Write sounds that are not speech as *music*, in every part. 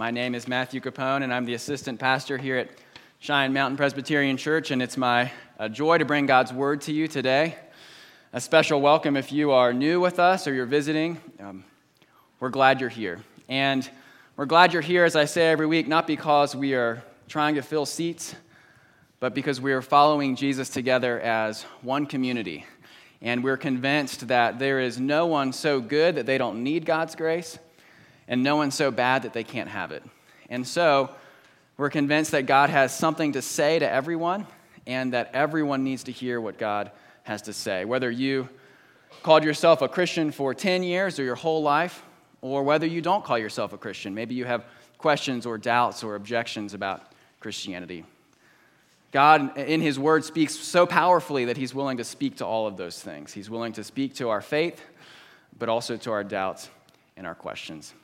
My name is Matthew Capone, and I'm the assistant pastor here at Cheyenne Mountain Presbyterian Church, and it's my uh, joy to bring God's word to you today. A special welcome if you are new with us or you're visiting. Um, we're glad you're here. And we're glad you're here, as I say every week, not because we are trying to fill seats, but because we are following Jesus together as one community. And we're convinced that there is no one so good that they don't need God's grace, and no one so bad that they can't have it. And so, we're convinced that God has something to say to everyone, and that everyone needs to hear what God has to say. Whether you called yourself a Christian for 10 years or your whole life, or whether you don't call yourself a Christian, maybe you have questions or doubts or objections about Christianity. God, in His Word, speaks so powerfully that He's willing to speak to all of those things. He's willing to speak to our faith, but also to our doubts and our questions.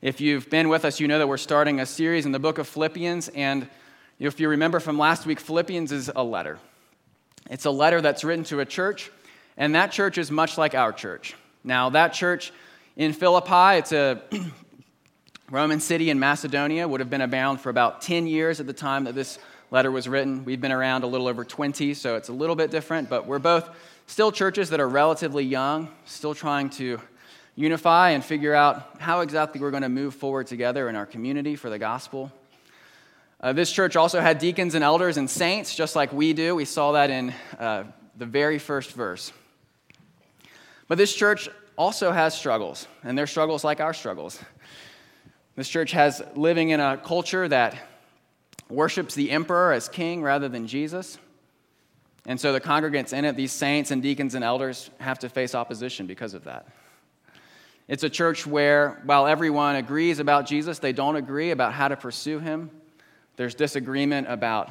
If you've been with us, you know that we're starting a series in the book of Philippians. And if you remember from last week, Philippians is a letter. It's a letter that's written to a church, and that church is much like our church. Now, that church in Philippi, it's a *clears throat* Roman city in Macedonia, would have been abound for about 10 years at the time that this letter was written. We've been around a little over 20, so it's a little bit different, but we're both still churches that are relatively young, still trying to unify and figure out how exactly we're going to move forward together in our community for the gospel. Uh, this church also had deacons and elders and saints, just like we do. We saw that in uh, the very first verse. But this church also has struggles, and their struggles like our struggles. This church has living in a culture that worships the emperor as king rather than Jesus. And so the congregants in it, these saints and deacons and elders, have to face opposition because of that. It's a church where, while everyone agrees about Jesus, they don't agree about how to pursue him. There's disagreement about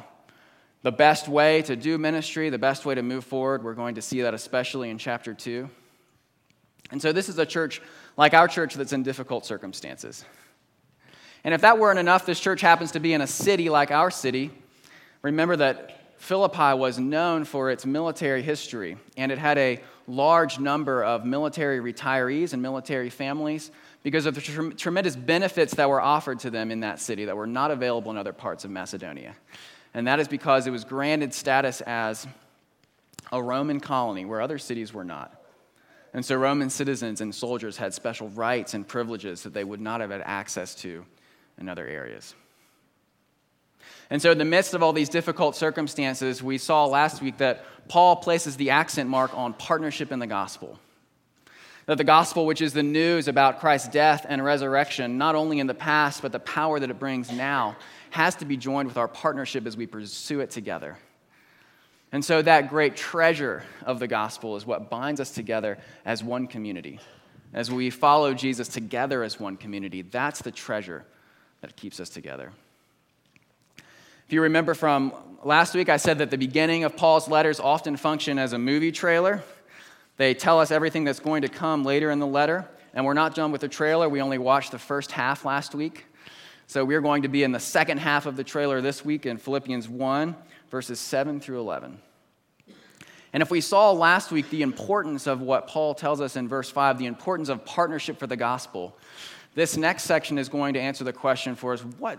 the best way to do ministry, the best way to move forward. We're going to see that especially in chapter 2. And so, this is a church like our church that's in difficult circumstances. And if that weren't enough, this church happens to be in a city like our city. Remember that Philippi was known for its military history, and it had a large number of military retirees and military families because of the tre- tremendous benefits that were offered to them in that city that were not available in other parts of Macedonia. And that is because it was granted status as a Roman colony where other cities were not. And so Roman citizens and soldiers had special rights and privileges that they would not have had access to in other areas. And so, in the midst of all these difficult circumstances, we saw last week that Paul places the accent mark on partnership in the gospel. That the gospel, which is the news about Christ's death and resurrection, not only in the past, but the power that it brings now, has to be joined with our partnership as we pursue it together. And so, that great treasure of the gospel is what binds us together as one community. As we follow Jesus together as one community, that's the treasure that keeps us together. If you remember from last week, I said that the beginning of Paul's letters often function as a movie trailer. They tell us everything that's going to come later in the letter, and we're not done with the trailer. We only watched the first half last week. So we're going to be in the second half of the trailer this week in Philippians 1, verses 7 through 11. And if we saw last week the importance of what Paul tells us in verse 5, the importance of partnership for the gospel, this next section is going to answer the question for us what,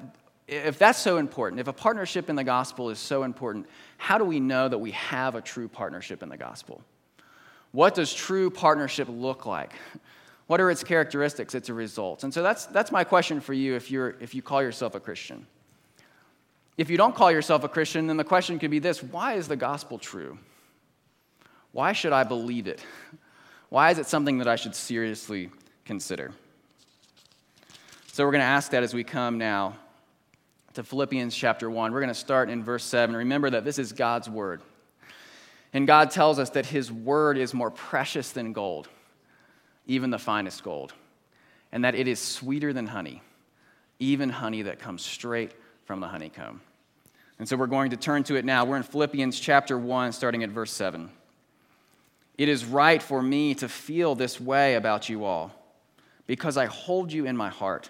if that's so important, if a partnership in the gospel is so important, how do we know that we have a true partnership in the gospel? What does true partnership look like? What are its characteristics, its results? And so that's, that's my question for you if, you're, if you call yourself a Christian. If you don't call yourself a Christian, then the question could be this why is the gospel true? Why should I believe it? Why is it something that I should seriously consider? So we're going to ask that as we come now to Philippians chapter 1. We're going to start in verse 7. Remember that this is God's word. And God tells us that his word is more precious than gold, even the finest gold, and that it is sweeter than honey, even honey that comes straight from the honeycomb. And so we're going to turn to it now. We're in Philippians chapter 1, starting at verse 7. It is right for me to feel this way about you all, because I hold you in my heart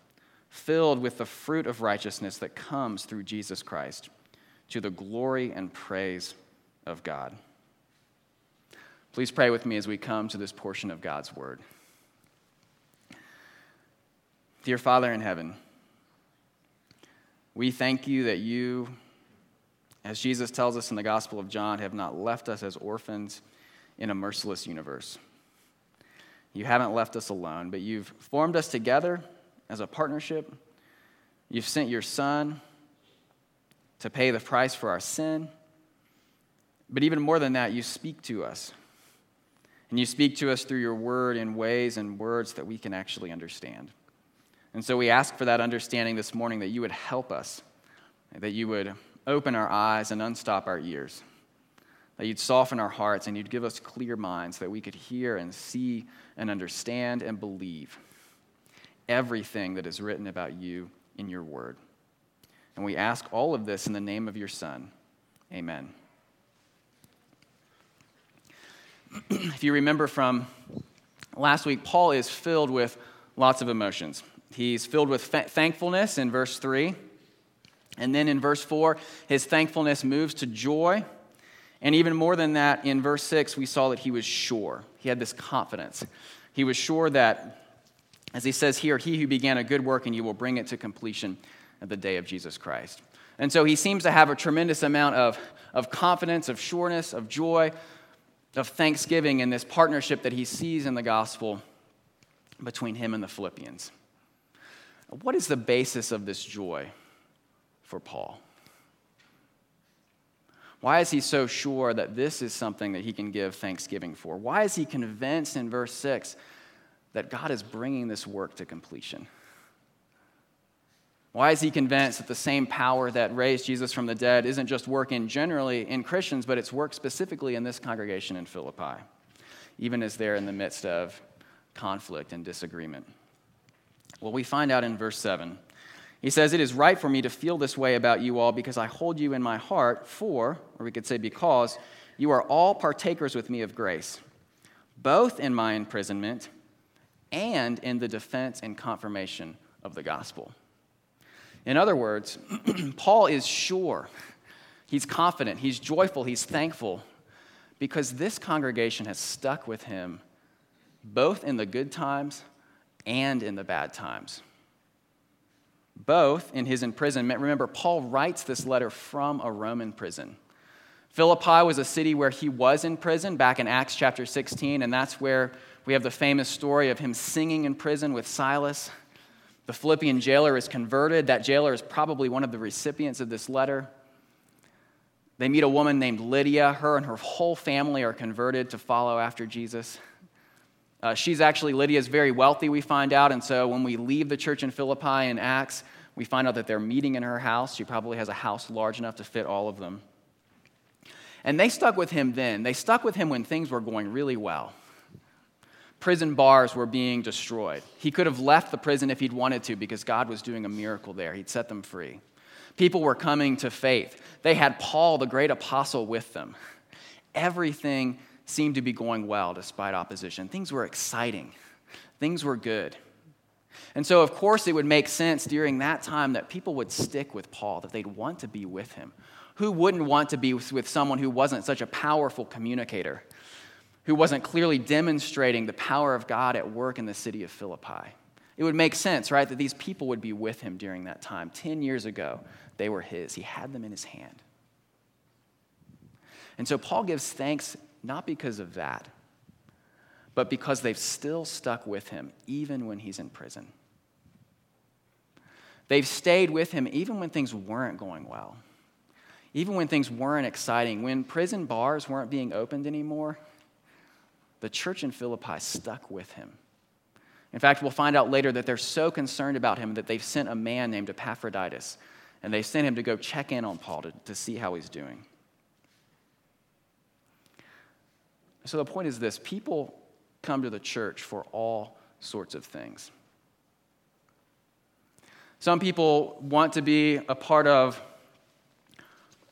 filled with the fruit of righteousness that comes through Jesus Christ, to the glory and praise of God. Please pray with me as we come to this portion of God's word. Dear Father in heaven, we thank you that you, as Jesus tells us in the Gospel of John, have not left us as orphans in a merciless universe. You haven't left us alone, but you've formed us together as a partnership. You've sent your Son to pay the price for our sin. But even more than that, you speak to us. And you speak to us through your word in ways and words that we can actually understand. And so we ask for that understanding this morning that you would help us, that you would open our eyes and unstop our ears, that you'd soften our hearts and you'd give us clear minds that we could hear and see and understand and believe everything that is written about you in your word. And we ask all of this in the name of your Son. Amen. *clears throat* if you remember from last week, Paul is filled with lots of emotions. He's filled with thankfulness in verse 3. And then in verse 4, his thankfulness moves to joy. And even more than that, in verse 6, we saw that he was sure. He had this confidence. He was sure that, as he says here, he who began a good work and you will bring it to completion at the day of Jesus Christ. And so he seems to have a tremendous amount of, of confidence, of sureness, of joy, of thanksgiving in this partnership that he sees in the gospel between him and the Philippians. What is the basis of this joy for Paul? Why is he so sure that this is something that he can give thanksgiving for? Why is he convinced in verse 6 that God is bringing this work to completion? Why is he convinced that the same power that raised Jesus from the dead isn't just working generally in Christians, but it's work specifically in this congregation in Philippi, even as they're in the midst of conflict and disagreement? Well, we find out in verse 7. He says, It is right for me to feel this way about you all because I hold you in my heart, for, or we could say because, you are all partakers with me of grace, both in my imprisonment and in the defense and confirmation of the gospel. In other words, *clears throat* Paul is sure, he's confident, he's joyful, he's thankful because this congregation has stuck with him both in the good times and in the bad times. Both in his imprisonment. Remember, Paul writes this letter from a Roman prison. Philippi was a city where he was in prison back in Acts chapter 16, and that's where we have the famous story of him singing in prison with Silas. The Philippian jailer is converted. That jailer is probably one of the recipients of this letter. They meet a woman named Lydia. Her and her whole family are converted to follow after Jesus. Uh, she's actually, Lydia's very wealthy, we find out. And so when we leave the church in Philippi in Acts, we find out that they're meeting in her house. She probably has a house large enough to fit all of them. And they stuck with him then. They stuck with him when things were going really well. Prison bars were being destroyed. He could have left the prison if he'd wanted to because God was doing a miracle there. He'd set them free. People were coming to faith. They had Paul, the great apostle, with them. Everything seemed to be going well despite opposition. Things were exciting, things were good. And so, of course, it would make sense during that time that people would stick with Paul, that they'd want to be with him. Who wouldn't want to be with someone who wasn't such a powerful communicator, who wasn't clearly demonstrating the power of God at work in the city of Philippi? It would make sense, right, that these people would be with him during that time. Ten years ago, they were his, he had them in his hand. And so, Paul gives thanks not because of that, but because they've still stuck with him, even when he's in prison. They've stayed with him even when things weren't going well, even when things weren't exciting, when prison bars weren't being opened anymore. The church in Philippi stuck with him. In fact, we'll find out later that they're so concerned about him that they've sent a man named Epaphroditus, and they sent him to go check in on Paul to, to see how he's doing. So the point is this people come to the church for all sorts of things. Some people want to be a part of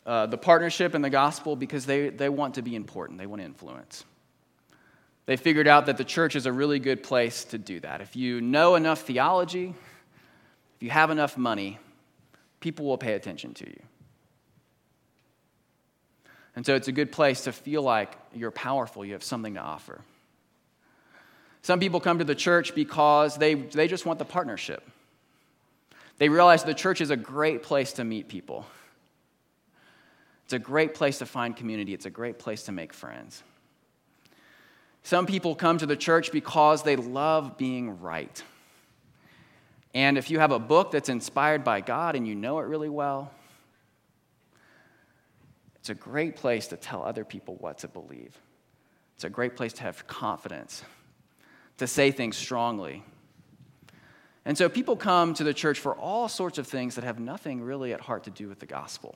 uh, the partnership in the gospel because they, they want to be important, they want to influence. They figured out that the church is a really good place to do that. If you know enough theology, if you have enough money, people will pay attention to you. And so it's a good place to feel like you're powerful, you have something to offer. Some people come to the church because they, they just want the partnership. They realize the church is a great place to meet people. It's a great place to find community. It's a great place to make friends. Some people come to the church because they love being right. And if you have a book that's inspired by God and you know it really well, it's a great place to tell other people what to believe. It's a great place to have confidence, to say things strongly. And so people come to the church for all sorts of things that have nothing really at heart to do with the gospel.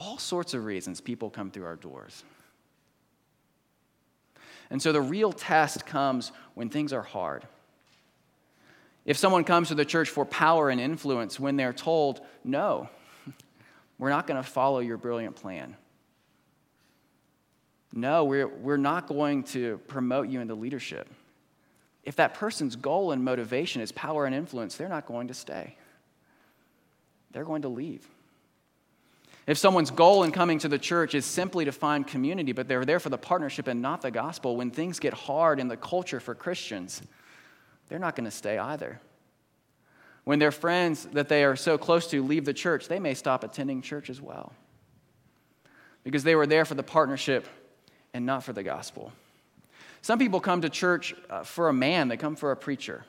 All sorts of reasons people come through our doors. And so the real test comes when things are hard. If someone comes to the church for power and influence when they're told, no, *laughs* we're not going to follow your brilliant plan. No, we're, we're not going to promote you into leadership. If that person's goal and motivation is power and influence, they're not going to stay. They're going to leave. If someone's goal in coming to the church is simply to find community, but they're there for the partnership and not the gospel, when things get hard in the culture for Christians, they're not going to stay either. When their friends that they are so close to leave the church, they may stop attending church as well. Because they were there for the partnership and not for the gospel. Some people come to church uh, for a man, they come for a preacher.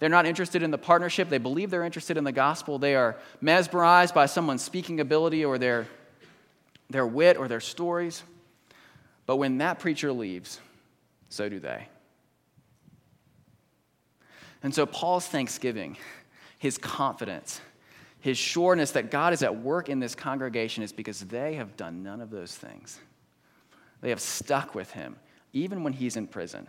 They're not interested in the partnership. They believe they're interested in the gospel. They are mesmerized by someone's speaking ability or their, their wit or their stories. But when that preacher leaves, so do they. And so Paul's thanksgiving, his confidence, his sureness that God is at work in this congregation is because they have done none of those things. They have stuck with him, even when he's in prison.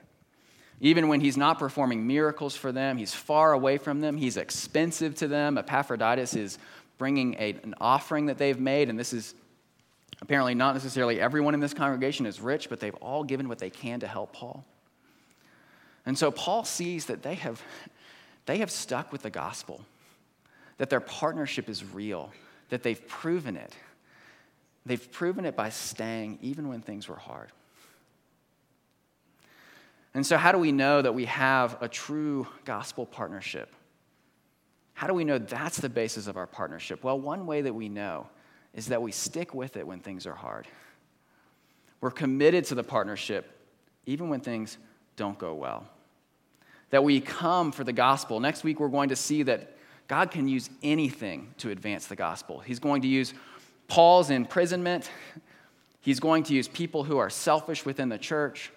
Even when he's not performing miracles for them, he's far away from them, he's expensive to them. Epaphroditus is bringing a, an offering that they've made, and this is apparently not necessarily everyone in this congregation is rich, but they've all given what they can to help Paul. And so Paul sees that they have, they have stuck with the gospel, that their partnership is real, that they've proven it. They've proven it by staying even when things were hard. And so, how do we know that we have a true gospel partnership? How do we know that's the basis of our partnership? Well, one way that we know is that we stick with it when things are hard. We're committed to the partnership even when things don't go well. That we come for the gospel. Next week, we're going to see that God can use anything to advance the gospel. He's going to use Paul's imprisonment, He's going to use people who are selfish within the church.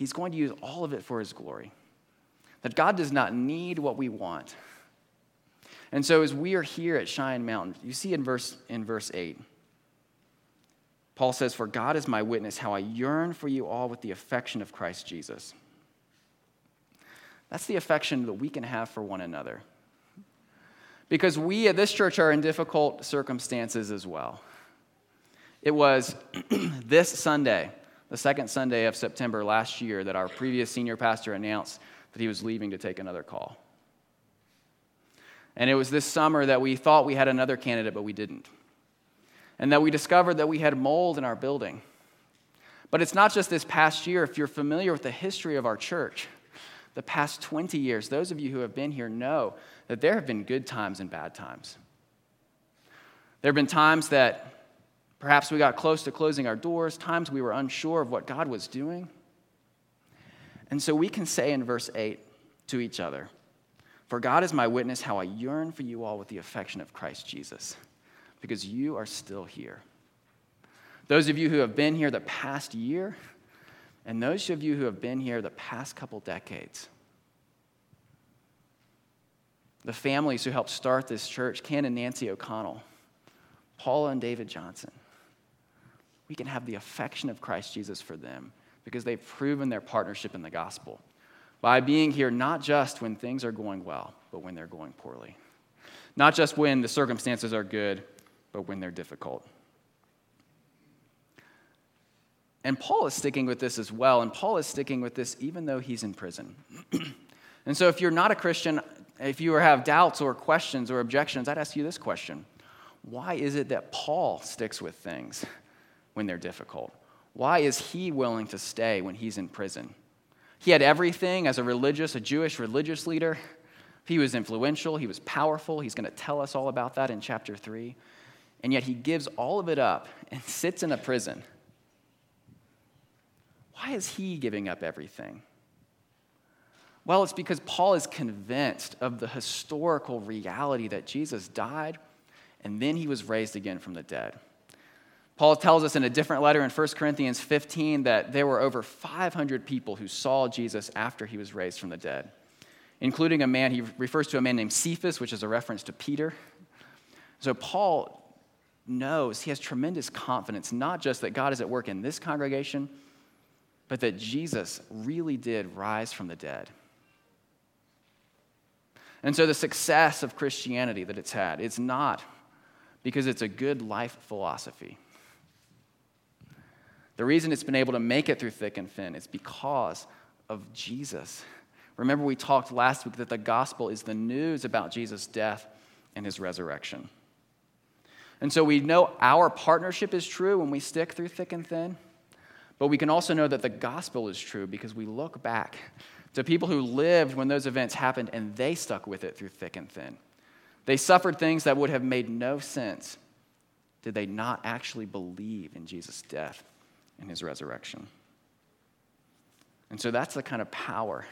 He's going to use all of it for His glory. That God does not need what we want. And so, as we are here at Cheyenne Mountain, you see in verse, in verse 8, Paul says, For God is my witness, how I yearn for you all with the affection of Christ Jesus. That's the affection that we can have for one another. Because we at this church are in difficult circumstances as well. It was *clears throat* this Sunday the second Sunday of September last year that our previous senior pastor announced that he was leaving to take another call. And it was this summer that we thought we had another candidate, but we didn't. And that we discovered that we had mold in our building. But it's not just this past year. If you're familiar with the history of our church, the past 20 years, those of you who have been here know that there have been good times and bad times. There have been times that Perhaps we got close to closing our doors, times we were unsure of what God was doing. And so we can say in verse 8 to each other, For God is my witness how I yearn for you all with the affection of Christ Jesus, because you are still here. Those of you who have been here the past year, and those of you who have been here the past couple decades, the families who helped start this church, Ken and Nancy O'Connell, Paula and David Johnson, we can have the affection of Christ Jesus for them because they've proven their partnership in the gospel. by being here not just when things are going well, but when they're going poorly. Not just when the circumstances are good, but when they're difficult. And Paul is sticking with this as well, and Paul is sticking with this even though he's in prison. *clears throat* and so, if you're not a Christian, if you have doubts or questions or objections, I'd ask you this question Why is it that Paul sticks with things when they're difficult? Why is he willing to stay when he's in prison? He had everything as a religious, a Jewish religious leader. He was influential, he was powerful. He's going to tell us all about that in chapter 3. And yet he gives all of it up and *laughs* sits in a prison why is he giving up everything? Well, it's because Paul is convinced of the historical reality that Jesus died and then he was raised again from the dead. Paul tells us in a different letter in 1 Corinthians 15 that there were over 500 people who saw Jesus after he was raised from the dead, including a man, he refers to a man named Cephas, which is a reference to Peter. So Paul knows, he has tremendous confidence, not just that God is at work in this congregation, but that Jesus really did rise from the dead. And so the success of Christianity that it's had, it's not because it's a good life philosophy. The reason it's been able to make it through thick and thin is because of Jesus. Remember, we talked last week that the gospel is the news about Jesus' death and his resurrection. And so we know our partnership is true when we stick through thick and thin. But we can also know that the gospel is true because we look back to people who lived when those events happened and they stuck with it through thick and thin. They suffered things that would have made no sense did they not actually believe in Jesus' death and his resurrection. And so that's the kind of power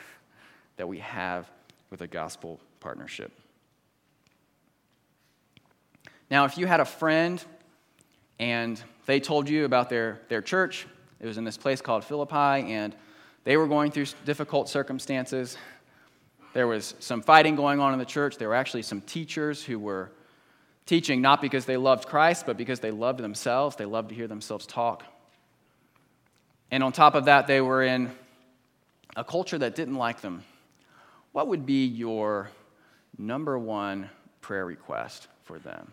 that we have with a gospel partnership. Now, if you had a friend and they told you about their, their church, it was in this place called Philippi, and they were going through difficult circumstances. There was some fighting going on in the church. There were actually some teachers who were teaching not because they loved Christ, but because they loved themselves. They loved to hear themselves talk. And on top of that, they were in a culture that didn't like them. What would be your number one prayer request for them?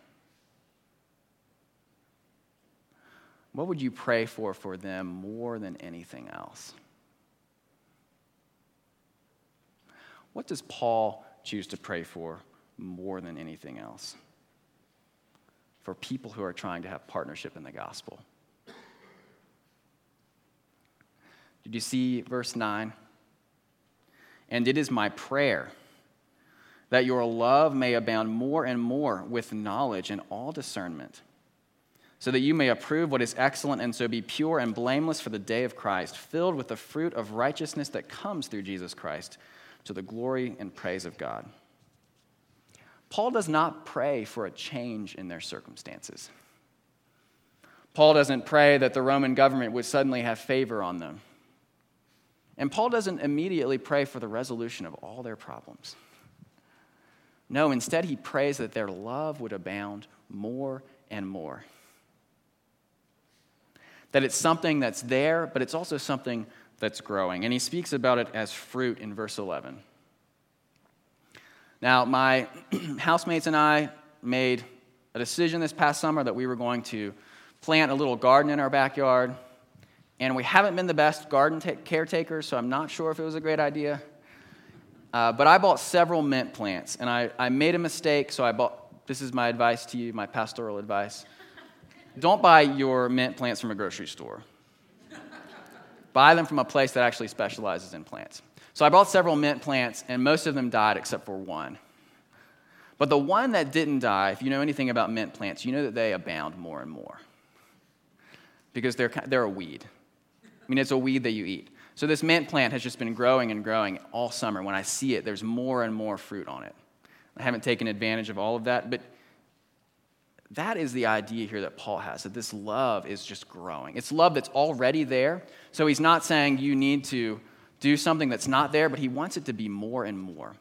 What would you pray for for them more than anything else? What does Paul choose to pray for more than anything else? For people who are trying to have partnership in the gospel. Did you see verse 9? And it is my prayer that your love may abound more and more with knowledge and all discernment so that you may approve what is excellent and so be pure and blameless for the day of Christ, filled with the fruit of righteousness that comes through Jesus Christ, to the glory and praise of God. Paul does not pray for a change in their circumstances. Paul doesn't pray that the Roman government would suddenly have favor on them. And Paul doesn't immediately pray for the resolution of all their problems. No, instead, he prays that their love would abound more and more that it's something that's there, but it's also something that's growing. And he speaks about it as fruit in verse 11. Now, my *clears throat* housemates and I made a decision this past summer that we were going to plant a little garden in our backyard. And we haven't been the best garden t- caretakers, so I'm not sure if it was a great idea. Uh, but I bought several mint plants, and I, I made a mistake, so I bought this is my advice to you, my pastoral advice. Don't buy your mint plants from a grocery store. buy them from a place that actually specializes in plants. So I bought several mint plants, and most of them died except for one. But the one that didn't die, if you know anything about mint plants, you know that they abound more and more because they're, they're a weed. I mean, it's a weed that you eat. So this mint plant has just been growing and growing all summer. When I see it, there's more and more fruit on it. I haven't taken advantage of all of that, but that is the idea here that Paul has that this love is just growing. It's love that's already there. So he's not saying you need to do something that's not there, but he wants it to be more and more.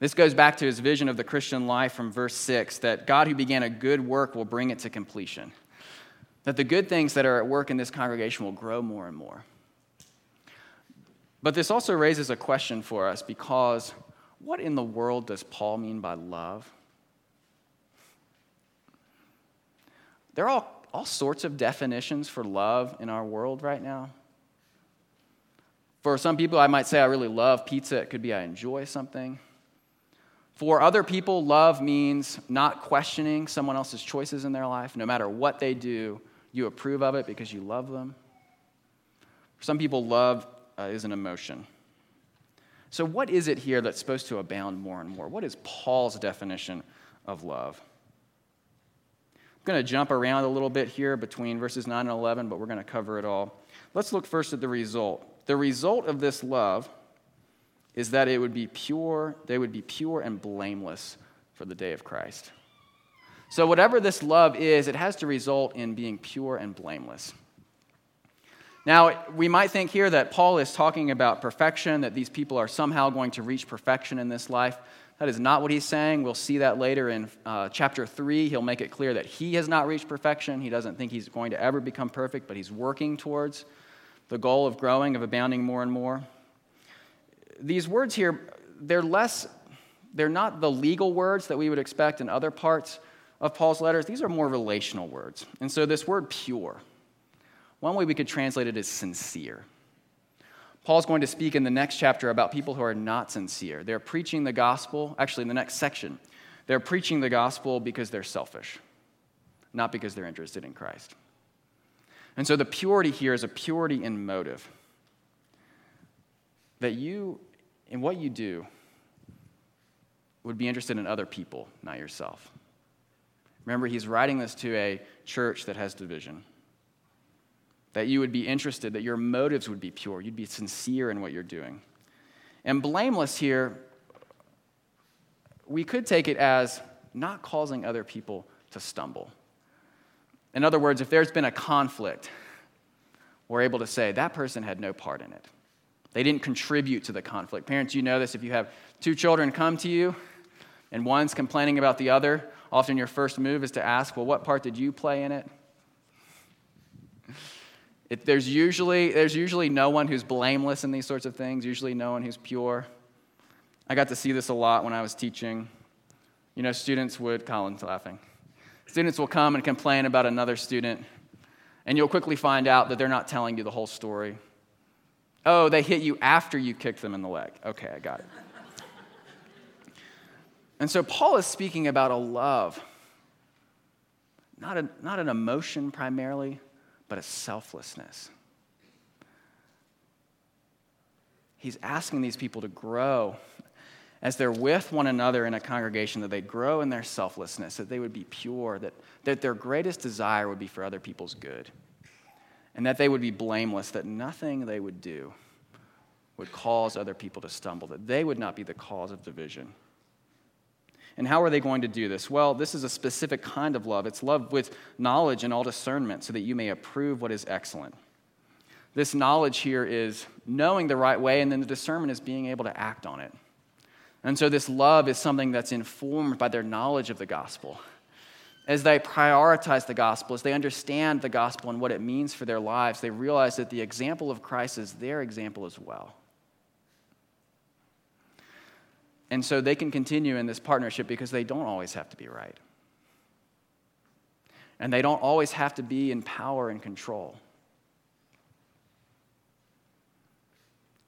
This goes back to his vision of the Christian life from verse 6 that God who began a good work will bring it to completion. That the good things that are at work in this congregation will grow more and more. But this also raises a question for us because what in the world does Paul mean by love? There are all, all sorts of definitions for love in our world right now. For some people, I might say I really love pizza. It could be I enjoy something. For other people, love means not questioning someone else's choices in their life. No matter what they do, you approve of it because you love them. For some people, love uh, is an emotion. So, what is it here that's supposed to abound more and more? What is Paul's definition of love? I'm going to jump around a little bit here between verses 9 and 11, but we're going to cover it all. Let's look first at the result. The result of this love is that it would be pure, they would be pure and blameless for the day of Christ. So, whatever this love is, it has to result in being pure and blameless. Now, we might think here that Paul is talking about perfection, that these people are somehow going to reach perfection in this life. That is not what he's saying. We'll see that later in uh, chapter 3. He'll make it clear that he has not reached perfection. He doesn't think he's going to ever become perfect, but he's working towards the goal of growing, of abounding more and more. These words here, they're less, they're not the legal words that we would expect in other parts of Paul's letters. These are more relational words. And so this word pure, one way we could translate it is sincere. Paul's going to speak in the next chapter about people who are not sincere. They're preaching the gospel, actually, in the next section, they're preaching the gospel because they're selfish, not because they're interested in Christ. And so the purity here is a purity in motive. That you, in what you do, would be interested in other people, not yourself. Remember, he's writing this to a church that has division that you would be interested, that your motives would be pure, you'd be sincere in what you're doing. And blameless here, we could take it as not causing other people to stumble. In other words, if there's been a conflict, we're able to say that person had no part in it. They didn't contribute to the conflict. Parents, you know this. If you have two children come to you and one's complaining about the other, often your first move is to ask, well, what part did you play in it? It, there's, usually, there's usually no one who's blameless in these sorts of things, usually no one who's pure. I got to see this a lot when I was teaching. You know, students would, Colin's laughing. Students will come and complain about another student, and you'll quickly find out that they're not telling you the whole story. Oh, they hit you after you kicked them in the leg. Okay, I got it. And so Paul is speaking about a love, not, a, not an emotion primarily, but a selflessness. He's asking these people to grow as they're with one another in a congregation, that they grow in their selflessness, that they would be pure, that, that their greatest desire would be for other people's good, and that they would be blameless, that nothing they would do would cause other people to stumble, that they would not be the cause of division. And how are they going to do this? Well, this is a specific kind of love. It's love with knowledge and all discernment so that you may approve what is excellent. This knowledge here is knowing the right way, and then the discernment is being able to act on it. And so, this love is something that's informed by their knowledge of the gospel. As they prioritize the gospel, as they understand the gospel and what it means for their lives, they realize that the example of Christ is their example as well. And so they can continue in this partnership because they don't always have to be right. And they don't always have to be in power and control.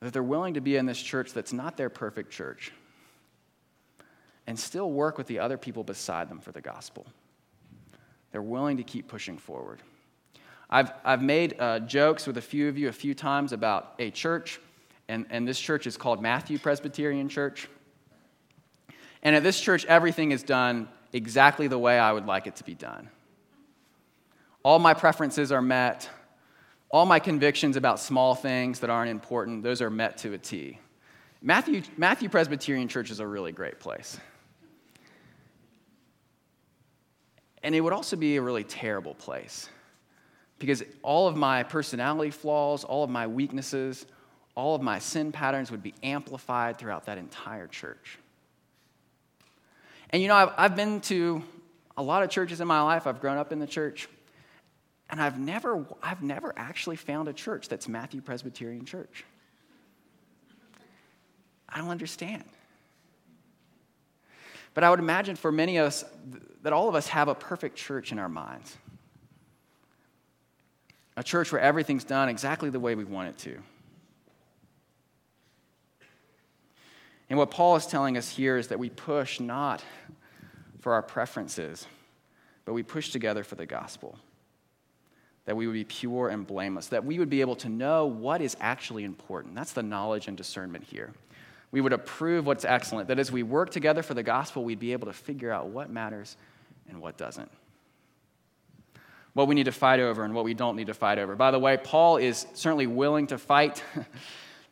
That they're willing to be in this church that's not their perfect church and still work with the other people beside them for the gospel. They're willing to keep pushing forward. I've, I've made uh, jokes with a few of you a few times about a church, and, and this church is called Matthew Presbyterian Church. And at this church, everything is done exactly the way I would like it to be done. All my preferences are met. All my convictions about small things that aren't important, those are met to a T. Matthew, Matthew Presbyterian Church is a really great place. And it would also be a really terrible place because all of my personality flaws, all of my weaknesses, all of my sin patterns would be amplified throughout that entire church. And you know, I've, I've been to a lot of churches in my life. I've grown up in the church. And I've never, I've never actually found a church that's Matthew Presbyterian Church. I don't understand. But I would imagine for many of us that all of us have a perfect church in our minds. A church where everything's done exactly the way we want it to. And what Paul is telling us here is that we push not for our preferences, but we push together for the gospel. That we would be pure and blameless, that we would be able to know what is actually important. That's the knowledge and discernment here. We would approve what's excellent, that as we work together for the gospel, we'd be able to figure out what matters and what doesn't. What we need to fight over and what we don't need to fight over. By the way, Paul is certainly willing to fight. *laughs*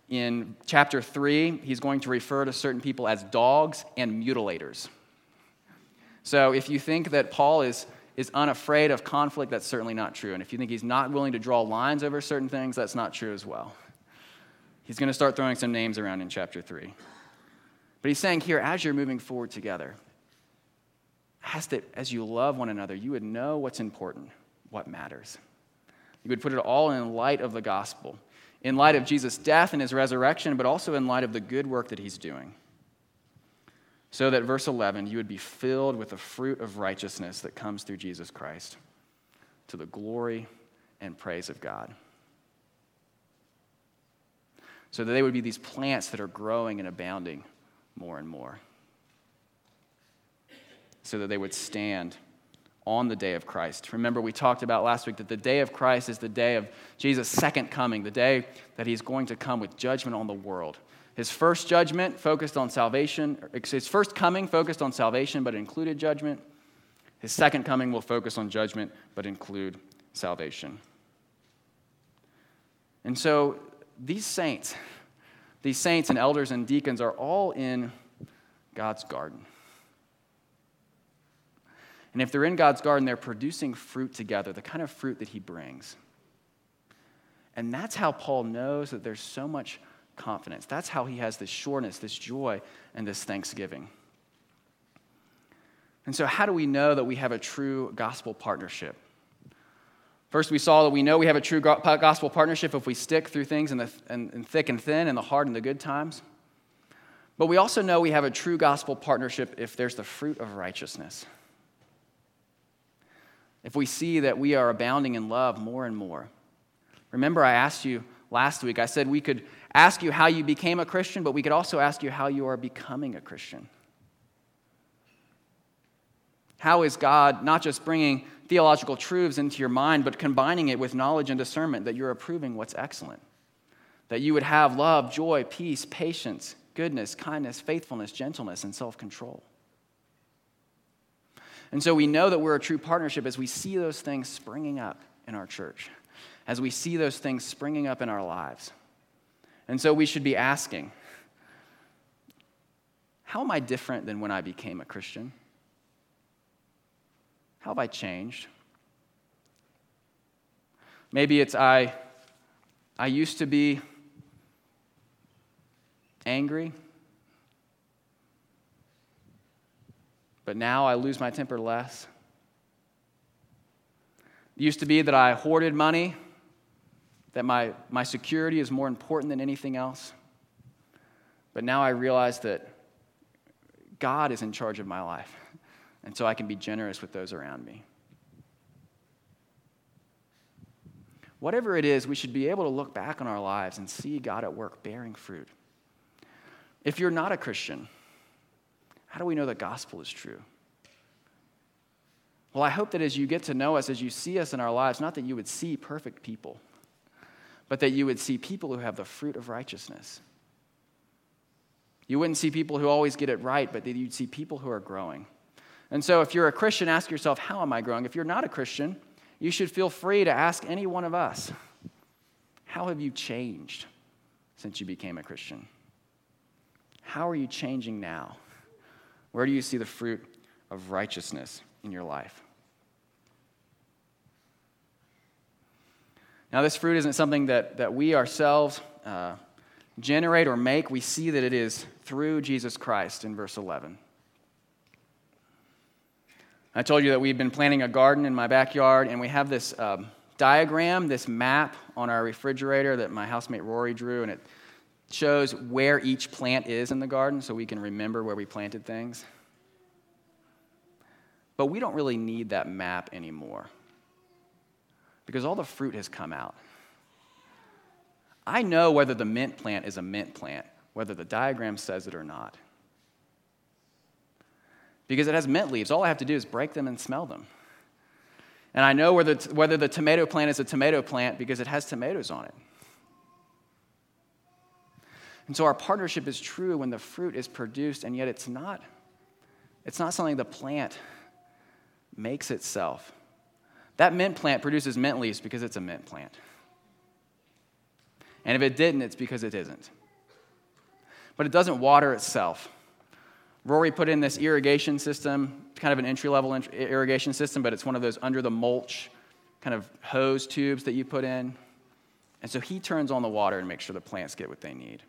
In chapter 3, he's going to refer to certain people as dogs and mutilators. So if you think that Paul is, is unafraid of conflict, that's certainly not true. And if you think he's not willing to draw lines over certain things, that's not true as well. He's going to start throwing some names around in chapter 3. But he's saying here, as you're moving forward together, ask that as you love one another, you would know what's important, what matters. You would put it all in light of the gospel in light of Jesus' death and his resurrection, but also in light of the good work that he's doing. So that, verse 11, you would be filled with the fruit of righteousness that comes through Jesus Christ to the glory and praise of God. So that they would be these plants that are growing and abounding more and more. So that they would stand on the day of Christ. Remember, we talked about last week that the day of Christ is the day of Jesus' second coming, the day that he's going to come with judgment on the world. His first judgment focused on salvation, his first coming focused on salvation but included judgment. His second coming will focus on judgment but include salvation. And so these saints, these saints and elders and deacons are all in God's garden. And if they're in God's garden, they're producing fruit together, the kind of fruit that He brings. And that's how Paul knows that there's so much confidence. That's how he has this sureness, this joy, and this thanksgiving. And so, how do we know that we have a true gospel partnership? First, we saw that we know we have a true gospel partnership if we stick through things in, the, in, in thick and thin, in the hard and the good times. But we also know we have a true gospel partnership if there's the fruit of righteousness if we see that we are abounding in love more and more. Remember, I asked you last week, I said we could ask you how you became a Christian, but we could also ask you how you are becoming a Christian. How is God not just bringing theological truths into your mind, but combining it with knowledge and discernment that you're approving what's excellent? That you would have love, joy, peace, patience, goodness, kindness, faithfulness, gentleness, and self control. And so we know that we're a true partnership as we see those things springing up in our church, as we see those things springing up in our lives. And so we should be asking, how am I different than when I became a Christian? How have I changed? Maybe it's I, I used to be angry. But now I lose my temper less. It used to be that I hoarded money, that my, my security is more important than anything else. But now I realize that God is in charge of my life, and so I can be generous with those around me. Whatever it is, we should be able to look back on our lives and see God at work bearing fruit. If you're not a Christian, how do we know the gospel is true? Well, I hope that as you get to know us, as you see us in our lives, not that you would see perfect people, but that you would see people who have the fruit of righteousness. You wouldn't see people who always get it right, but that you'd see people who are growing. And so, if you're a Christian, ask yourself, How am I growing? If you're not a Christian, you should feel free to ask any one of us, How have you changed since you became a Christian? How are you changing now? Where do you see the fruit of righteousness in your life? Now, this fruit isn't something that, that we ourselves uh, generate or make. We see that it is through Jesus Christ in verse 11. I told you that we've been planting a garden in my backyard, and we have this um, diagram, this map on our refrigerator that my housemate Rory drew, and it shows where each plant is in the garden so we can remember where we planted things. But we don't really need that map anymore because all the fruit has come out. I know whether the mint plant is a mint plant, whether the diagram says it or not. Because it has mint leaves. All I have to do is break them and smell them. And I know whether, whether the tomato plant is a tomato plant because it has tomatoes on it. And so our partnership is true when the fruit is produced, and yet it's not, it's not something the plant makes itself. That mint plant produces mint leaves because it's a mint plant. And if it didn't, it's because it isn't. But it doesn't water itself. Rory put in this irrigation system, kind of an entry level irrigation system, but it's one of those under the mulch kind of hose tubes that you put in. And so he turns on the water and makes sure the plants get what they need.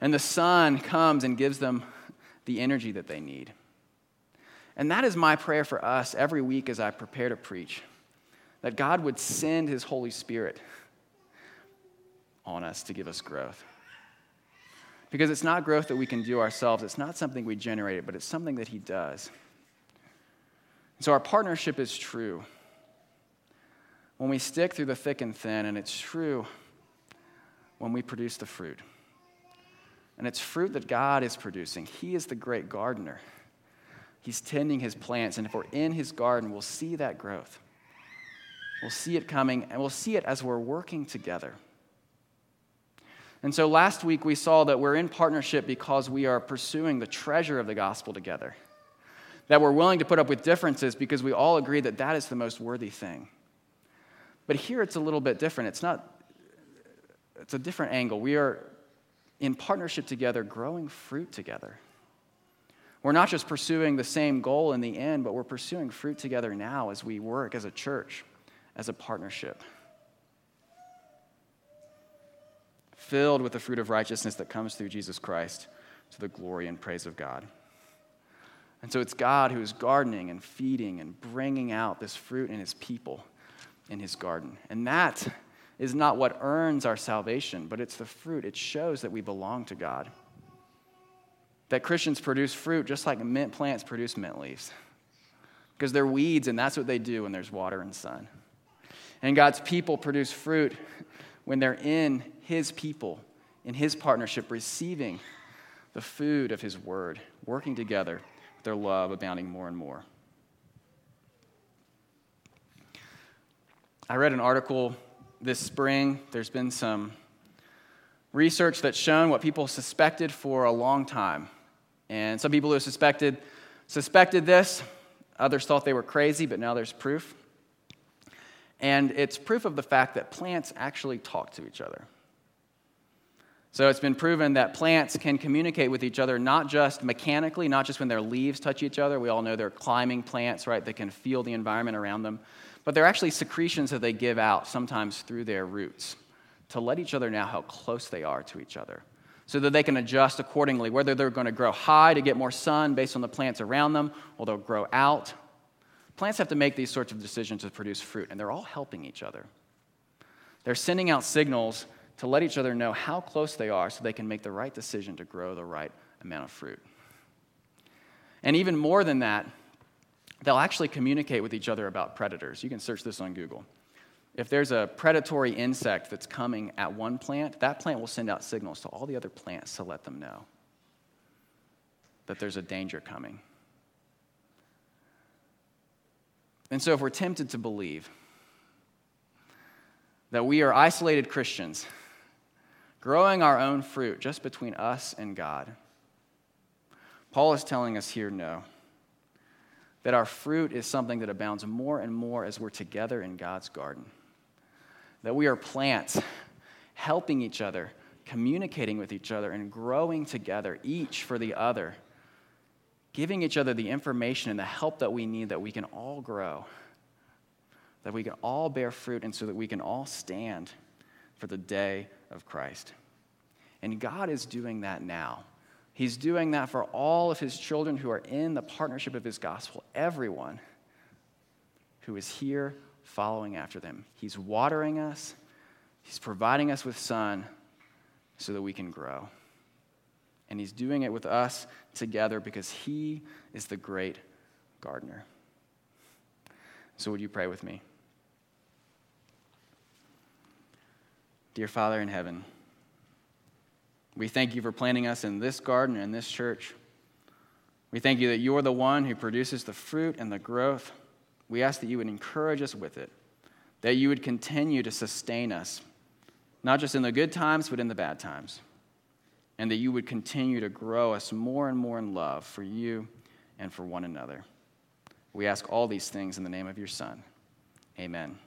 And the sun comes and gives them the energy that they need. And that is my prayer for us every week as I prepare to preach that God would send his Holy Spirit on us to give us growth. Because it's not growth that we can do ourselves, it's not something we generate, but it's something that he does. So our partnership is true. When we stick through the thick and thin, and it's true when we produce the fruit. And it's fruit that God is producing. He is the great gardener. He's tending his plants, and if we're in his garden, we'll see that growth. We'll see it coming, and we'll see it as we're working together. And so last week we saw that we're in partnership because we are pursuing the treasure of the gospel together. That we're willing to put up with differences because we all agree that that is the most worthy thing. But here it's a little bit different. It's not, it's a different angle. We are in partnership together, growing fruit together. We're not just pursuing the same goal in the end, but we're pursuing fruit together now as we work as a church, as a partnership. Filled with the fruit of righteousness that comes through Jesus Christ to the glory and praise of God. And so it's God who is gardening and feeding and bringing out this fruit in his people in his garden. And that is not what earns our salvation, but it's the fruit. It shows that we belong to God. That Christians produce fruit just like mint plants produce mint leaves. Because they're weeds, and that's what they do when there's water and sun. And God's people produce fruit when they're in His people, in His partnership, receiving the food of His word, working together, their love abounding more and more. I read an article this spring, there's been some research that's shown what people suspected for a long time. And some people who suspected suspected this, others thought they were crazy, but now there's proof. And it's proof of the fact that plants actually talk to each other. So it's been proven that plants can communicate with each other not just mechanically, not just when their leaves touch each other. We all know they're climbing plants, right? They can feel the environment around them but they're actually secretions that they give out, sometimes through their roots, to let each other know how close they are to each other, so that they can adjust accordingly, whether they're going to grow high to get more sun based on the plants around them, or they'll grow out. Plants have to make these sorts of decisions to produce fruit, and they're all helping each other. They're sending out signals to let each other know how close they are so they can make the right decision to grow the right amount of fruit. And even more than that, they'll actually communicate with each other about predators. You can search this on Google. If there's a predatory insect that's coming at one plant, that plant will send out signals to all the other plants to let them know that there's a danger coming. And so, if we're tempted to believe that we are isolated Christians, growing our own fruit just between us and God, Paul is telling us here no that our fruit is something that abounds more and more as we're together in God's garden. That we are plants helping each other, communicating with each other, and growing together, each for the other, giving each other the information and the help that we need that we can all grow, that we can all bear fruit, and so that we can all stand for the day of Christ. And God is doing that now. He's doing that for all of his children who are in the partnership of his gospel, everyone who is here following after them. He's watering us, he's providing us with sun so that we can grow. And He's doing it with us together because He is the great gardener. So, would you pray with me? Dear Father in heaven, we thank you for planting us in this garden and this church. We thank you that you're the one who produces the fruit and the growth. We ask that you would encourage us with it, that you would continue to sustain us, not just in the good times, but in the bad times, and that you would continue to grow us more and more in love for you and for one another. We ask all these things in the name of your Son. Amen.